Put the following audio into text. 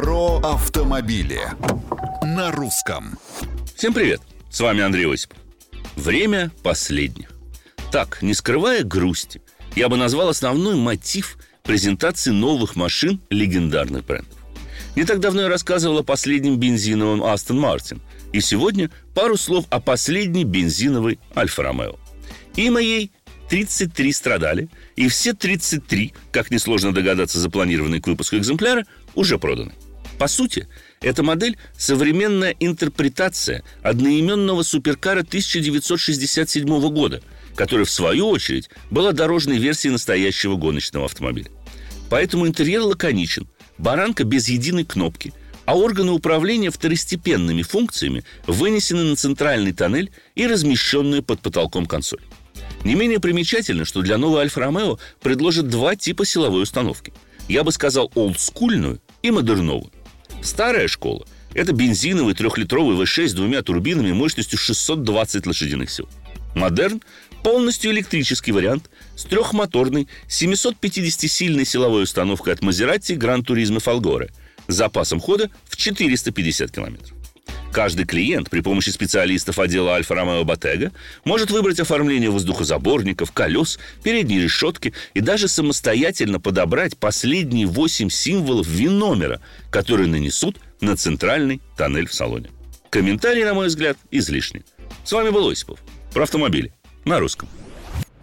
Про автомобили на русском. Всем привет! С вами Андрей Осипов. Время последних. Так, не скрывая грусти, я бы назвал основной мотив презентации новых машин легендарных брендов. Не так давно я рассказывал о последнем бензиновом Aston Martin. И сегодня пару слов о последней бензиновой Альфа Ромео. И моей 33 страдали, и все 33, как несложно догадаться, запланированные к выпуску экземпляра, уже проданы. По сути, эта модель – современная интерпретация одноименного суперкара 1967 года, который, в свою очередь, была дорожной версией настоящего гоночного автомобиля. Поэтому интерьер лаконичен, баранка без единой кнопки, а органы управления второстепенными функциями вынесены на центральный тоннель и размещенные под потолком консоль. Не менее примечательно, что для новой Альфа-Ромео предложат два типа силовой установки. Я бы сказал олдскульную и модерновую. Старая школа – это бензиновый трехлитровый V6 с двумя турбинами мощностью 620 лошадиных сил. Модерн – полностью электрический вариант с трехмоторной 750-сильной силовой установкой от Maserati Gran Turismo Folgore с запасом хода в 450 километров. Каждый клиент при помощи специалистов отдела Альфа Ромео Ботега может выбрать оформление воздухозаборников, колес, передней решетки и даже самостоятельно подобрать последние 8 символов ВИН-номера, которые нанесут на центральный тоннель в салоне. Комментарий, на мой взгляд, излишни. С вами был Осипов. Про автомобили. На русском.